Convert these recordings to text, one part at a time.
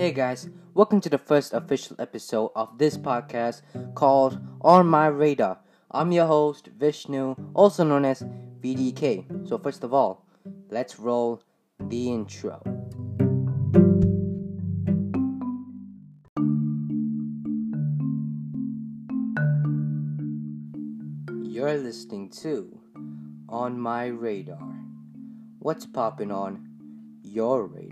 Hey guys, welcome to the first official episode of this podcast called On My Radar. I'm your host, Vishnu, also known as VDK. So, first of all, let's roll the intro. You're listening to On My Radar. What's popping on your radar?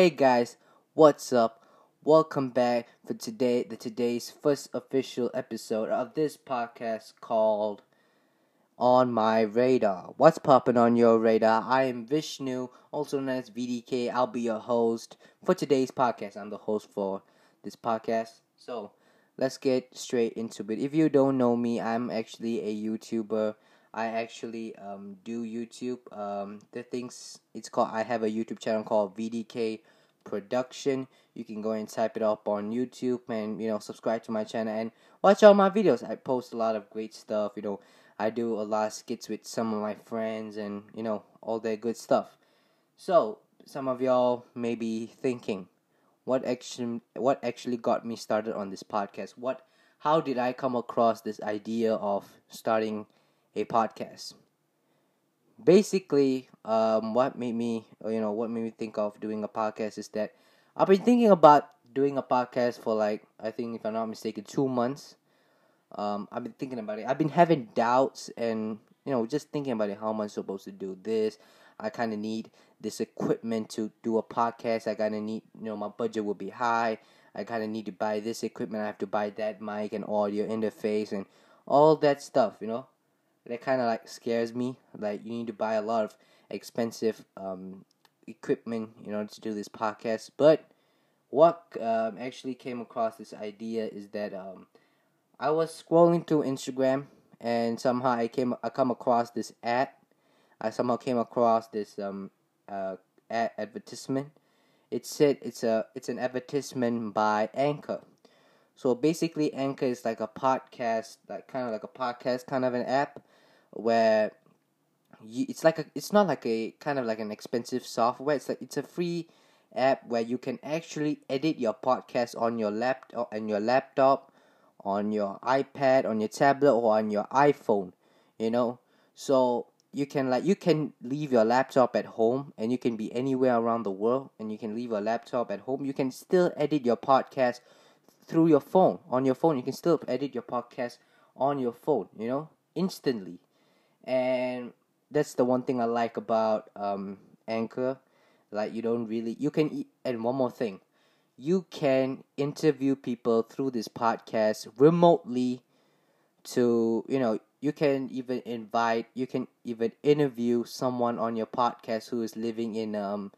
Hey guys, what's up? Welcome back for today, the today's first official episode of this podcast called On My Radar. What's popping on your radar? I am Vishnu, also known as VDK. I'll be your host for today's podcast. I'm the host for this podcast. So, let's get straight into it. If you don't know me, I'm actually a YouTuber. I actually um, do YouTube. Um, the things it's called. I have a YouTube channel called VDK Production. You can go and type it up on YouTube and you know subscribe to my channel and watch all my videos. I post a lot of great stuff. You know, I do a lot of skits with some of my friends and you know all that good stuff. So some of y'all may be thinking, what actually what actually got me started on this podcast? What how did I come across this idea of starting a podcast? Basically, um, what made me you know what made me think of doing a podcast is that I've been thinking about doing a podcast for like I think if I'm not mistaken two months. Um, I've been thinking about it. I've been having doubts and you know just thinking about it. How am I supposed to do this? I kind of need this equipment to do a podcast. I kind of need, you know, my budget will be high. I kind of need to buy this equipment. I have to buy that mic and audio interface and all that stuff, you know. That kind of like scares me. Like you need to buy a lot of expensive um, equipment in order to do this podcast. But what um, actually came across this idea is that um, I was scrolling through Instagram and somehow I came I come across this ad I somehow came across this um uh ad- advertisement. It said it's a it's an advertisement by Anchor. So basically, Anchor is like a podcast, like kind of like a podcast kind of an app, where you, it's like a it's not like a kind of like an expensive software. It's like it's a free app where you can actually edit your podcast on your laptop and your laptop, on your iPad, on your tablet, or on your iPhone. You know, so you can like you can leave your laptop at home and you can be anywhere around the world and you can leave your laptop at home you can still edit your podcast through your phone on your phone you can still edit your podcast on your phone you know instantly and that's the one thing i like about um anchor. Like you don't really you can e- and one more thing. You can interview people through this podcast remotely to you know you can even invite you can even interview someone on your podcast who is living in um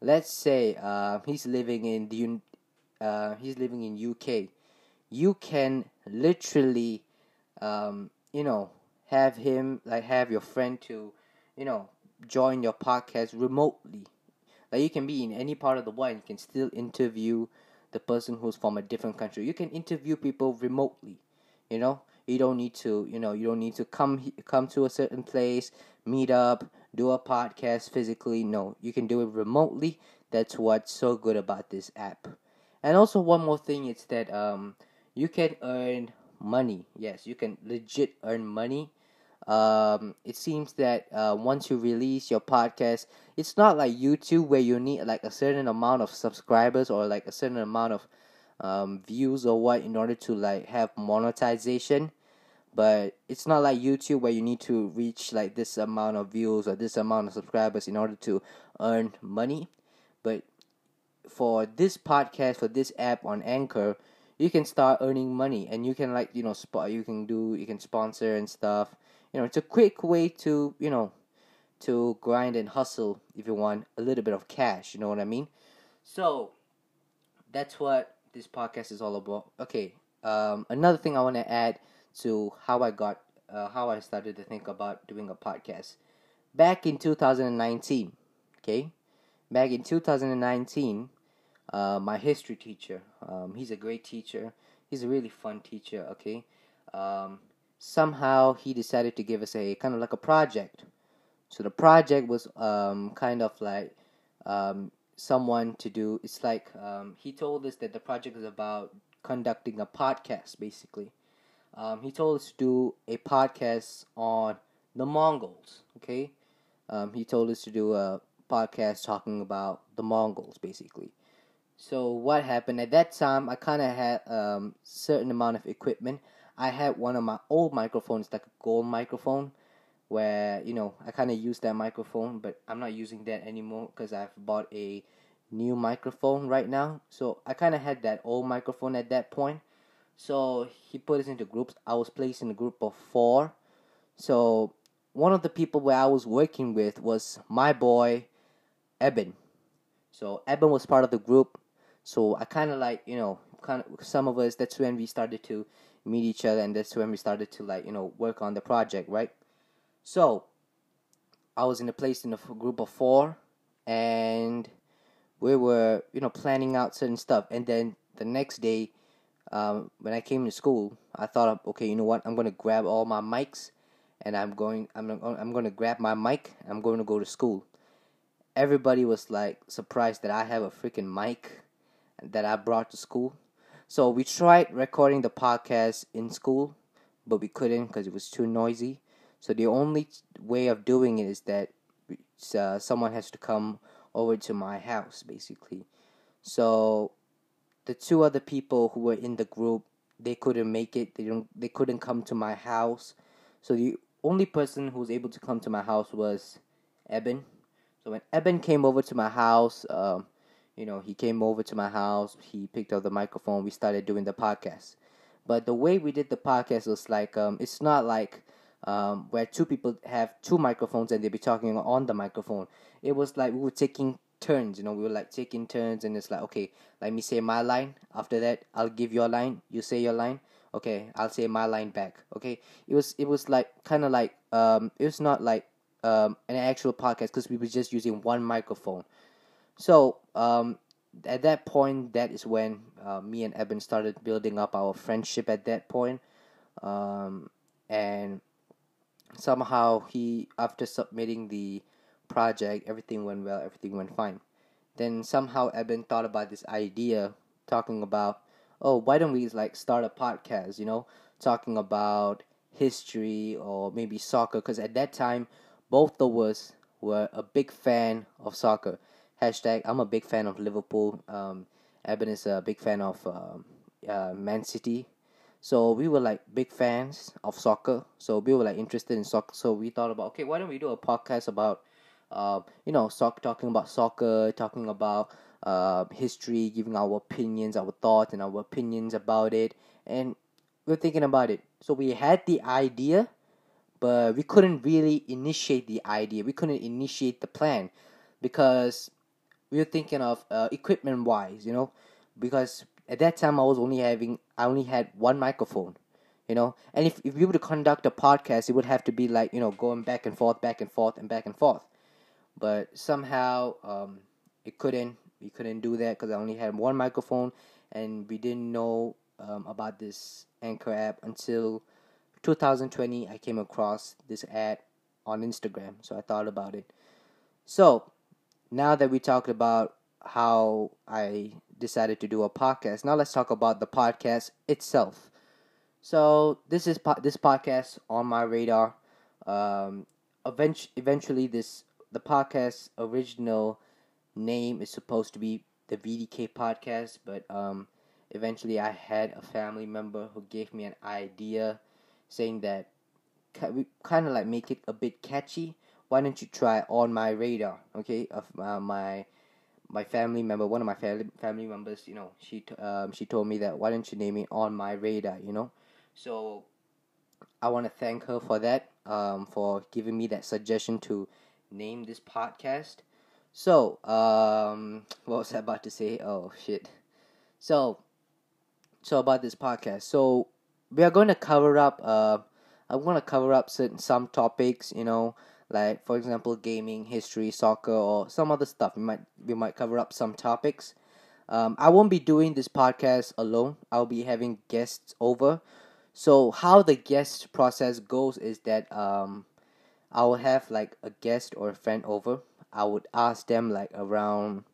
let's say uh he's living in the uh he's living in UK you can literally um you know have him like have your friend to you know join your podcast remotely. Like you can be in any part of the world and you can still interview the person who's from a different country. You can interview people remotely you know? You don't need to you know you don't need to come come to a certain place meet up do a podcast physically. No you can do it remotely. That's what's so good about this app. And also one more thing is that um you can earn money. Yes you can legit earn money um it seems that uh, once you release your podcast it's not like youtube where you need like a certain amount of subscribers or like a certain amount of um, views or what in order to like have monetization but it's not like YouTube where you need to reach like this amount of views or this amount of subscribers in order to earn money. But for this podcast, for this app on Anchor, you can start earning money and you can like you know spot you can do you can sponsor and stuff. You know, it's a quick way to you know to grind and hustle if you want a little bit of cash. You know what I mean? So that's what this podcast is all about. Okay. Um, another thing I want to add to how I got uh, how I started to think about doing a podcast. Back in 2019, okay, back in 2019, uh, my history teacher, um, he's a great teacher. He's a really fun teacher. Okay, um, somehow he decided to give us a kind of like a project So the project was um, kind of like um, someone to do. It's like um, he told us that the project is about conducting a podcast, basically. Um, he told us to do a podcast on the Mongols. Okay, um, he told us to do a podcast talking about the Mongols, basically. So what happened at that time? I kind of had um certain amount of equipment. I had one of my old microphones, like a gold microphone, where you know I kind of used that microphone, but I'm not using that anymore because I've bought a new microphone right now. So I kind of had that old microphone at that point. So he put us into groups. I was placed in a group of four. So one of the people where I was working with was my boy, Eben. So Eben was part of the group. So I kind of like you know kind of some of us. That's when we started to meet each other, and that's when we started to like you know work on the project, right? So I was in a place in a group of four, and we were you know planning out certain stuff, and then the next day. Um, when I came to school, I thought, okay, you know what? I'm gonna grab all my mics, and I'm going. I'm I'm gonna grab my mic. I'm going to go to school. Everybody was like surprised that I have a freaking mic that I brought to school. So we tried recording the podcast in school, but we couldn't because it was too noisy. So the only way of doing it is that uh, someone has to come over to my house, basically. So the two other people who were in the group, they couldn't make it. They don't. They couldn't come to my house. So the only person who was able to come to my house was Eben. So when Eben came over to my house, um, you know, he came over to my house, he picked up the microphone, we started doing the podcast. But the way we did the podcast was like, um, it's not like um, where two people have two microphones and they'll be talking on the microphone. It was like we were taking turns, you know, we were like taking turns and it's like, okay, let me say my line. After that, I'll give your line, you say your line. Okay, I'll say my line back. Okay, it was it was like kind of like um, it was not like um, an actual podcast because we were just using one microphone. So um, at that point, that is when uh, me and Eben started building up our friendship. At that point, um, and somehow he, after submitting the project, everything went well. Everything went fine. Then somehow Eben thought about this idea, talking about, oh, why don't we like start a podcast? You know, talking about history or maybe soccer. Because at that time, both of us were a big fan of soccer hashtag I'm a big fan of Liverpool. Um, Eben is a big fan of um, uh, Man City. So we were like big fans of soccer. So we were like interested in soccer. So we thought about okay, why don't we do a podcast about, uh, you know, soccer, talking about soccer, talking about uh, history, giving our opinions, our thoughts, and our opinions about it. And we are thinking about it. So we had the idea, but we couldn't really initiate the idea. We couldn't initiate the plan because we were thinking of uh, equipment wise, you know, because at that time I was only having I only had one microphone, you know, and if if we were to conduct a podcast, it would have to be like you know going back and forth, back and forth, and back and forth, but somehow um, it couldn't. We couldn't do that because I only had one microphone, and we didn't know um, about this Anchor app until 2020. I came across this ad on Instagram, so I thought about it. So now that we talked about how I decided to do a podcast, now let's talk about the podcast itself. So this is po- this podcast on my radar. Um, eventually, eventually, this the podcast original name is supposed to be the VDK podcast, but um, eventually I had a family member who gave me an idea, saying that we kind of like make it a bit catchy why don't you try on my radar okay of uh, my my family member one of my family family members you know she um, she told me that why don't you name it on my radar you know? So i want to thank her for that um, for giving me that suggestion to name this podcast. So um, what was i about to say? Oh shit. So so about this podcast. So we are going to cover up uh i want to cover up certain some topics you know like for example gaming history soccer or some other stuff we might we might cover up some topics um, i won't be doing this podcast alone i'll be having guests over so how the guest process goes is that um, I will have like a guest or a friend over. I would ask them like around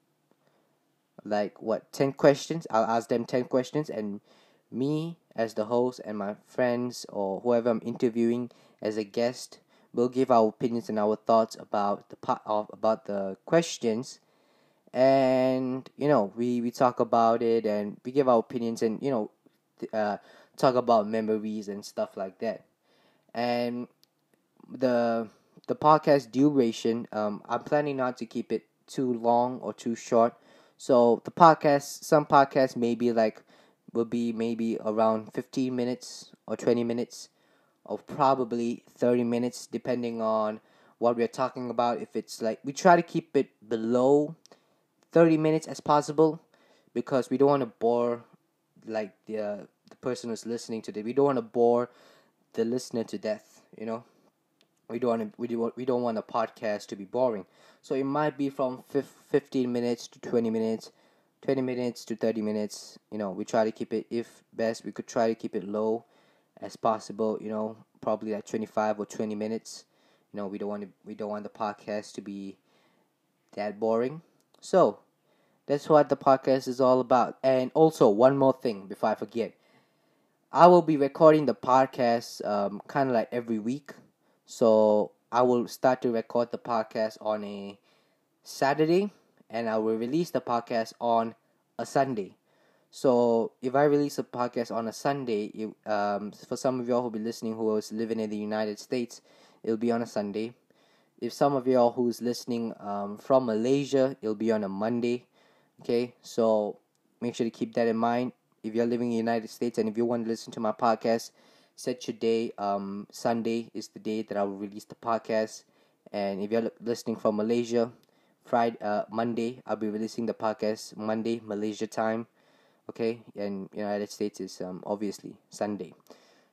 like what 10 questions. I'll ask them 10 questions and me as the host and my friends or whoever I'm interviewing as a guest will give our opinions and our thoughts about the part of about the questions. And you know we we talk about it and we give our opinions and you know uh, talk about memories and stuff like that. And the the podcast duration um i'm planning not to keep it too long or too short. So the podcast some podcasts maybe like will be maybe around 15 minutes or 20 minutes or probably 30 minutes depending on what we're talking about. If it's like we try to keep it below 30 minutes as possible because we don't want to bore like the uh, the person who's listening to it we don't want to bore the listener to death you know? We don't want we, do, we don't want a podcast to be boring. So it might be from 15 minutes to 20 minutes 20 minutes to 30 minutes you know? We try to keep it if best we could try to keep it low as possible you know probably like 25 or 20 minutes. You know we don't want to we don't want the podcast to be that boring. So that's what the podcast is all about. And also one more thing before i forget. I will be recording the podcast um, kind of like every week. So i will start to record the podcast on a saturday and i will release the podcast on a sunday so if I release a podcast on a Sunday, it, um, for some of y'all who'll be listening who is living in the United States, it'll be on a Sunday. If some of y'all who's listening um, from Malaysia, it'll be on a Monday. Okay, so make sure to keep that in mind. If you're living in the United States and if you want to listen to my podcast, set your day. Um, Sunday is the day that I will release the podcast. And if you're listening from Malaysia, Friday, uh, Monday, I'll be releasing the podcast Monday Malaysia time okay? And united states is um, obviously sunday.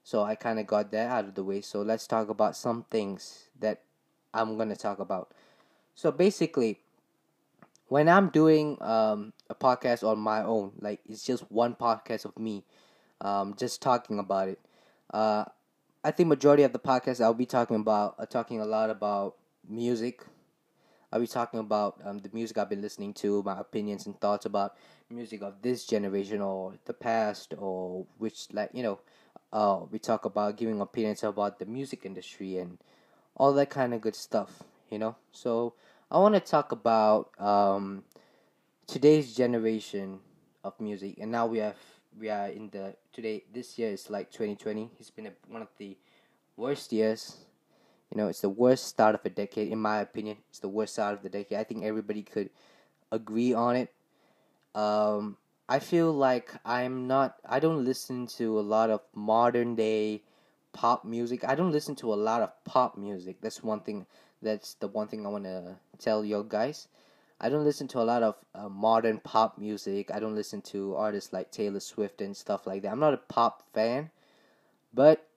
So i kind of got that out of the way. So let's talk about some things that i'm going to talk about. So basically when i'm doing um, a podcast on my own like it's just one podcast of me um, just talking about it uh, i think majority of the podcast i'll be talking about uh, talking a lot about music. I'll be talking about um, the music I've been listening to, my opinions and thoughts about music of this generation or the past, or which, like, you know, uh, we talk about giving opinions about the music industry and all that kind of good stuff, you know. So I want to talk about um, today's generation of music, and now we have we are in the today. This year is like 2020. It's been a, one of the worst years you know, it's the worst start of a decade, in my opinion. It's the worst start of the decade. I think everybody could agree on it. Um, I feel like I'm not. I don't listen to a lot of modern day pop music. I don't listen to a lot of pop music. That's one thing. That's the one thing I want to tell you guys. I don't listen to a lot of uh, modern pop music. I don't listen to artists like Taylor Swift and stuff like that. I'm not a pop fan, but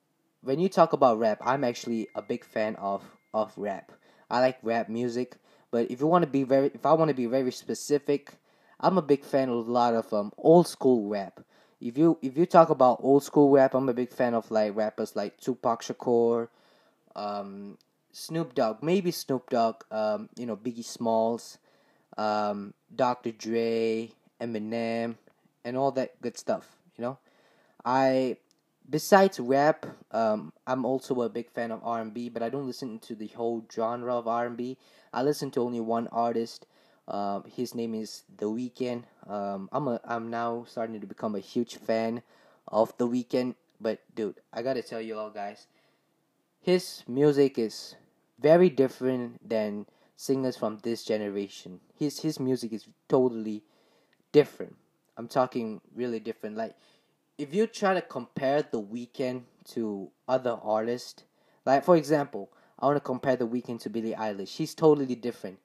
when you talk about rap, I'm actually a big fan of of rap. I like rap music, but if you want to be very, if I want to be very specific, I'm a big fan of a lot of um old school rap. If you if you talk about old school rap, I'm a big fan of like rappers like Tupac Shakur, um, Snoop Dogg, maybe Snoop Dogg, um, you know Biggie Smalls, um, Dr. Dre, Eminem, and all that good stuff. You know, I besides rap, um, I'm also a big fan of R&B, but I don't listen to the whole genre of R&B. I listen to only one artist. Uh, his name is The Weeknd. Um, I'm a I'm now starting to become a huge fan of The Weeknd. But dude, I gotta tell you all guys, his music is very different than singers from this generation. His his music is totally different. I'm talking really different. Like if you try to compare the Weeknd to other artists, like for example, I want to compare the Weeknd to Billie Eilish. She's totally different,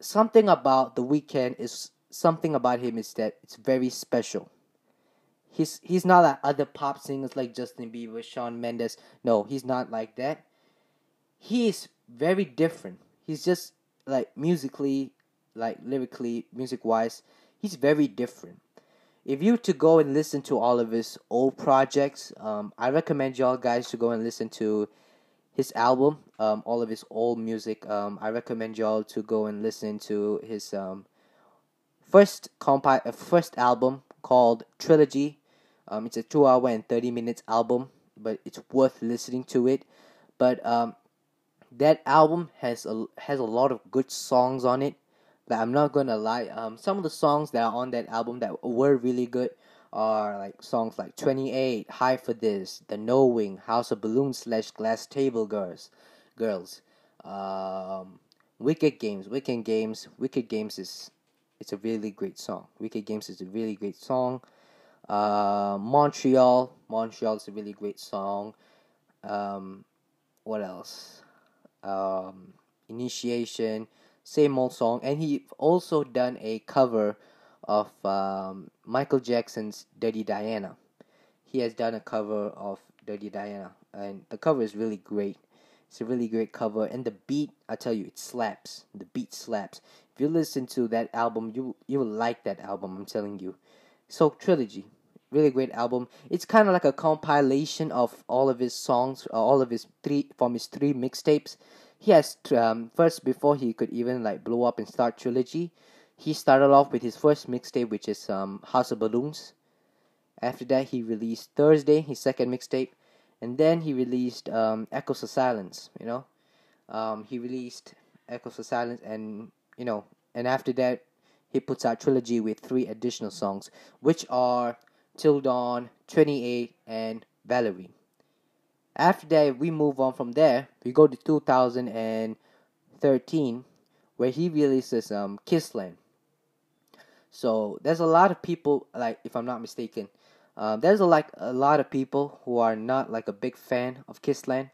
something about the Weeknd is something about him is that it's very special. He's he's not like other pop singers like Justin Bieber, Shawn Mendes. No, he's not like that. He is very different. He's just like musically, like lyrically, music wise, he's very different if you to go and listen to all of his old projects, um, I recommend y'all guys to go and listen to his album, um, all of his old music. Um, I recommend y'all to go and listen to his um, first compi- uh, first album called Trilogy. Um, it's a two hour and thirty minutes album, but it's worth listening to it. But um, that album has a has a lot of good songs on it. That I'm not gonna lie. Um, some of the songs that are on that album that were really good are like songs like 28, High for This, The Knowing, House of Balloons slash Glass Table Girls, Girls, um, Wicked Games, Wicked Games, Wicked Games is it's a really great song. Wicked Games is a really great song. Uh, Montreal, Montreal is a really great song. Um, what else? Um, Initiation, same old song, and he also done a cover of um, Michael Jackson's Dirty Diana. He has done a cover of Dirty Diana, and the cover is really great. It's a really great cover, and the beat, I tell you, it slaps. The beat slaps. If you listen to that album, you you will like that album. I'm telling you. So trilogy, really great album. It's kind of like a compilation of all of his songs, uh, all of his three from his three mixtapes. He has um, first before he could even like blow up and start trilogy. He started off with his first mixtape, which is um, House of Balloons. After that, he released Thursday, his second mixtape, and then he released um, Echoes of Silence. You know, um, he released Echoes of Silence, and you know, and after that, he puts out trilogy with three additional songs, which are Till Dawn, 28, and Valerie. After that, we move on from there. We go to 2013, where he releases um, Kissland. So there's a lot of people, like if I'm not mistaken, um, there's a, like a lot of people who are not like a big fan of Kissland.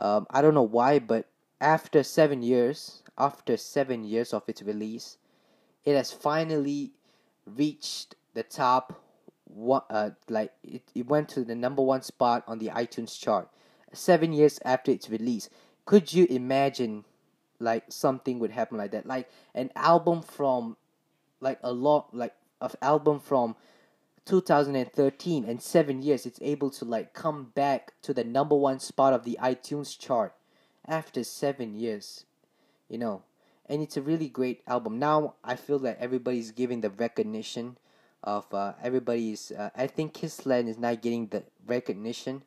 Um, I don't know why, but after seven years, after seven years of its release, it has finally reached the top. One, uh, like it, it went to the number one spot on the iTunes chart. Seven years after its release, could you imagine, like something would happen like that? Like an album from like a lot like of album from 2013 and seven years it's able to like come back to the number one spot of the itunes chart after seven years you know? And it's a really great album. Now i feel that everybody's giving the recognition of uh, everybody's uh, i think kissland is not getting the recognition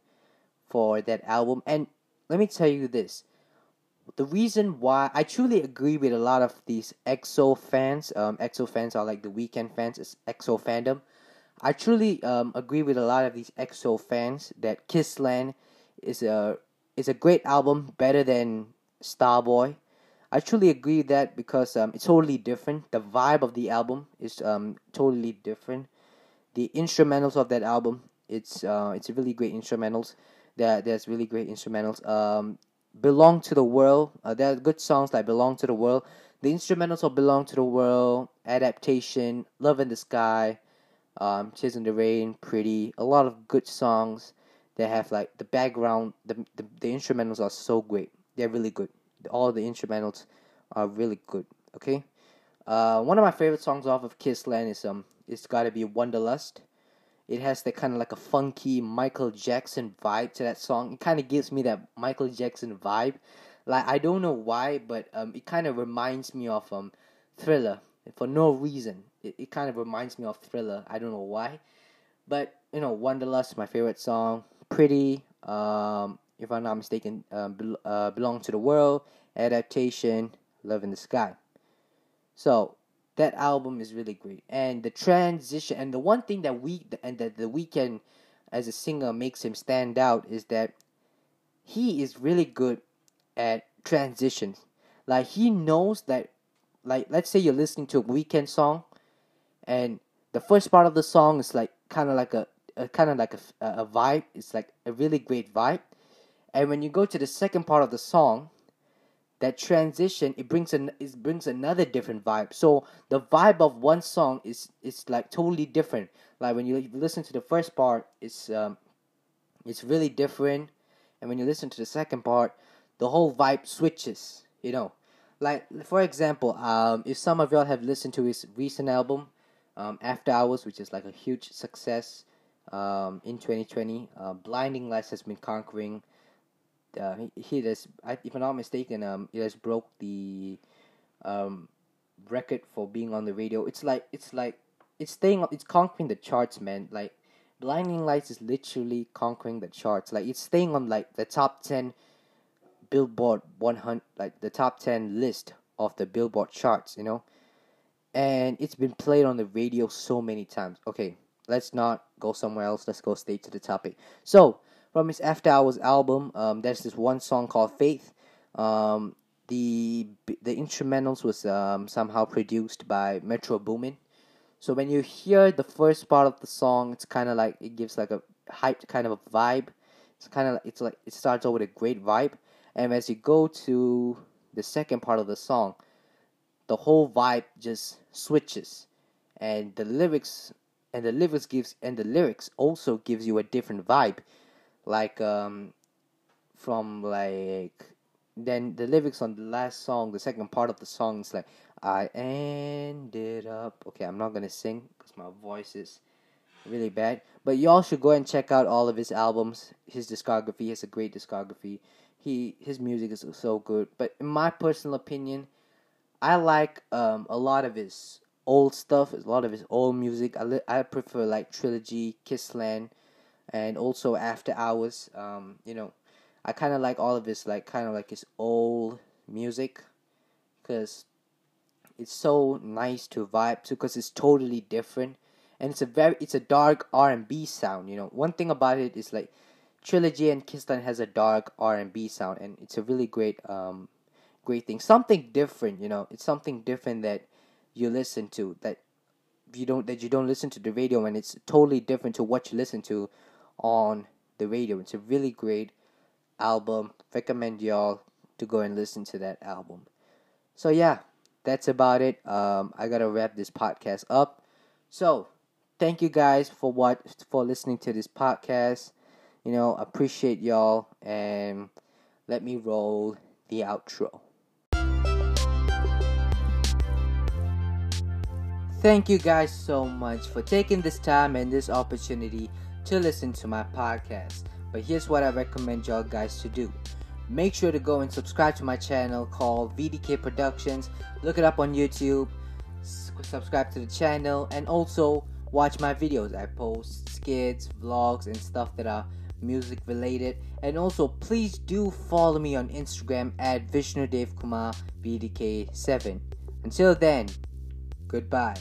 for that album. And let me tell you this the reason why I truly agree with a lot of these XO fans, um, XO fans are like the Weeknd fans, it's XO fandom. I truly um, agree with a lot of these XO fans that Kissland is a is a great album, better than Starboy. I truly agree with that because um, it's totally different. The vibe of the album is um, totally different. The instrumentals of that album, it's uh, it's really great instrumentals. There, there's really great instrumentals. Um, Belong to the World. Uh, there are good songs like Belong to the World. The instrumentals of Belong to the World, Adaptation, Love in the Sky, um, in the Rain, Pretty. A lot of good songs that have like the background, the, the, the instrumentals are so great. They're really good. All the instrumentals are really good. Okay. Uh, one of my favorite songs off of Kissland is um, it's gotta be Wanderlust. It has that kind of like a funky Michael Jackson vibe to that song. It kind of gives me that Michael Jackson vibe. Like I don't know why, but um, it kind of reminds me of um, Thriller for no reason. It, it kind of reminds me of Thriller. I don't know why, but you know, Wanderlust, my favorite song. Pretty, um, if I'm not mistaken, um, uh, belong to the world. Adaptation, Love in the Sky. So that album is really great. And the transition and the one thing that we and that the Weeknd as a singer makes him stand out is that he is really good at transitions. Like he knows that like let's say you're listening to a Weeknd song and the first part of the song is like kind of like a, a kind of like a, a vibe. It's like a really great vibe. And when you go to the second part of the song that transition it brings an it brings another different vibe. So the vibe of one song is is like totally different. Like when you listen to the first part it's um it's really different. And when you listen to the second part the whole vibe switches you know? Like for example um if some of y'all have listened to his recent album um after hours which is like a huge success um in 2020 uh, blinding lights has been conquering uh, he, has, if I'm not mistaken, um, it has broke the um record for being on the radio. It's like it's like it's staying it's conquering the charts, man. Like Blinding Lights is literally conquering the charts. Like it's staying on like the top ten Billboard 100, like the top ten list of the Billboard charts. You know, and it's been played on the radio so many times. Okay, let's not go somewhere else. Let's go straight to the topic. So from his After Hours album, um, there's this one song called Faith. Um, the the instrumentals was um, somehow produced by Metro Boomin. So when you hear the first part of the song, it's kind of like it gives like a hyped kind of a vibe. It's kind of like, it's like it starts off with a great vibe, and as you go to the second part of the song, the whole vibe just switches, and the lyrics and the lyrics gives and the lyrics also gives you a different vibe, like um, from like then the lyrics on the last song, the second part of the song is like, I ended up. Okay, I'm not gonna sing because my voice is really bad. But y'all should go and check out all of his albums, his discography. He has a great discography. He his music is so good. But in my personal opinion, I like um a lot of his old stuff, a lot of his old music. I li- I prefer like Trilogy, Kissland, and also After Hours. Um, you know, I kind of like all of his like kind of like his old music because it's so nice to vibe to because it's totally different and it's a very it's a dark R&B sound you know one thing about it is like trilogy and Kissland has a dark R&B sound and it's a really great um great thing something different you know it's something different that you listen to that you don't that you don't listen to the radio and it's totally different to what you listen to on the radio it's a really great album. Recommend y'all to go and listen to that album. So yeah, that's about it. Um, I gotta wrap this podcast up. So thank you guys for what for listening to this podcast. You know, appreciate y'all and let me roll the outro. Thank you guys so much for taking this time and this opportunity to listen to my podcast. But here's what I recommend y'all guys to do. Make sure to go and subscribe to my channel called VDK Productions. Look it up on YouTube. subscribe to the channel and also watch my videos. I post skits, vlogs, and stuff that are music related. And also, please do follow me on Instagram at Vishnu Dev Kumar VDK7. Until then, goodbye.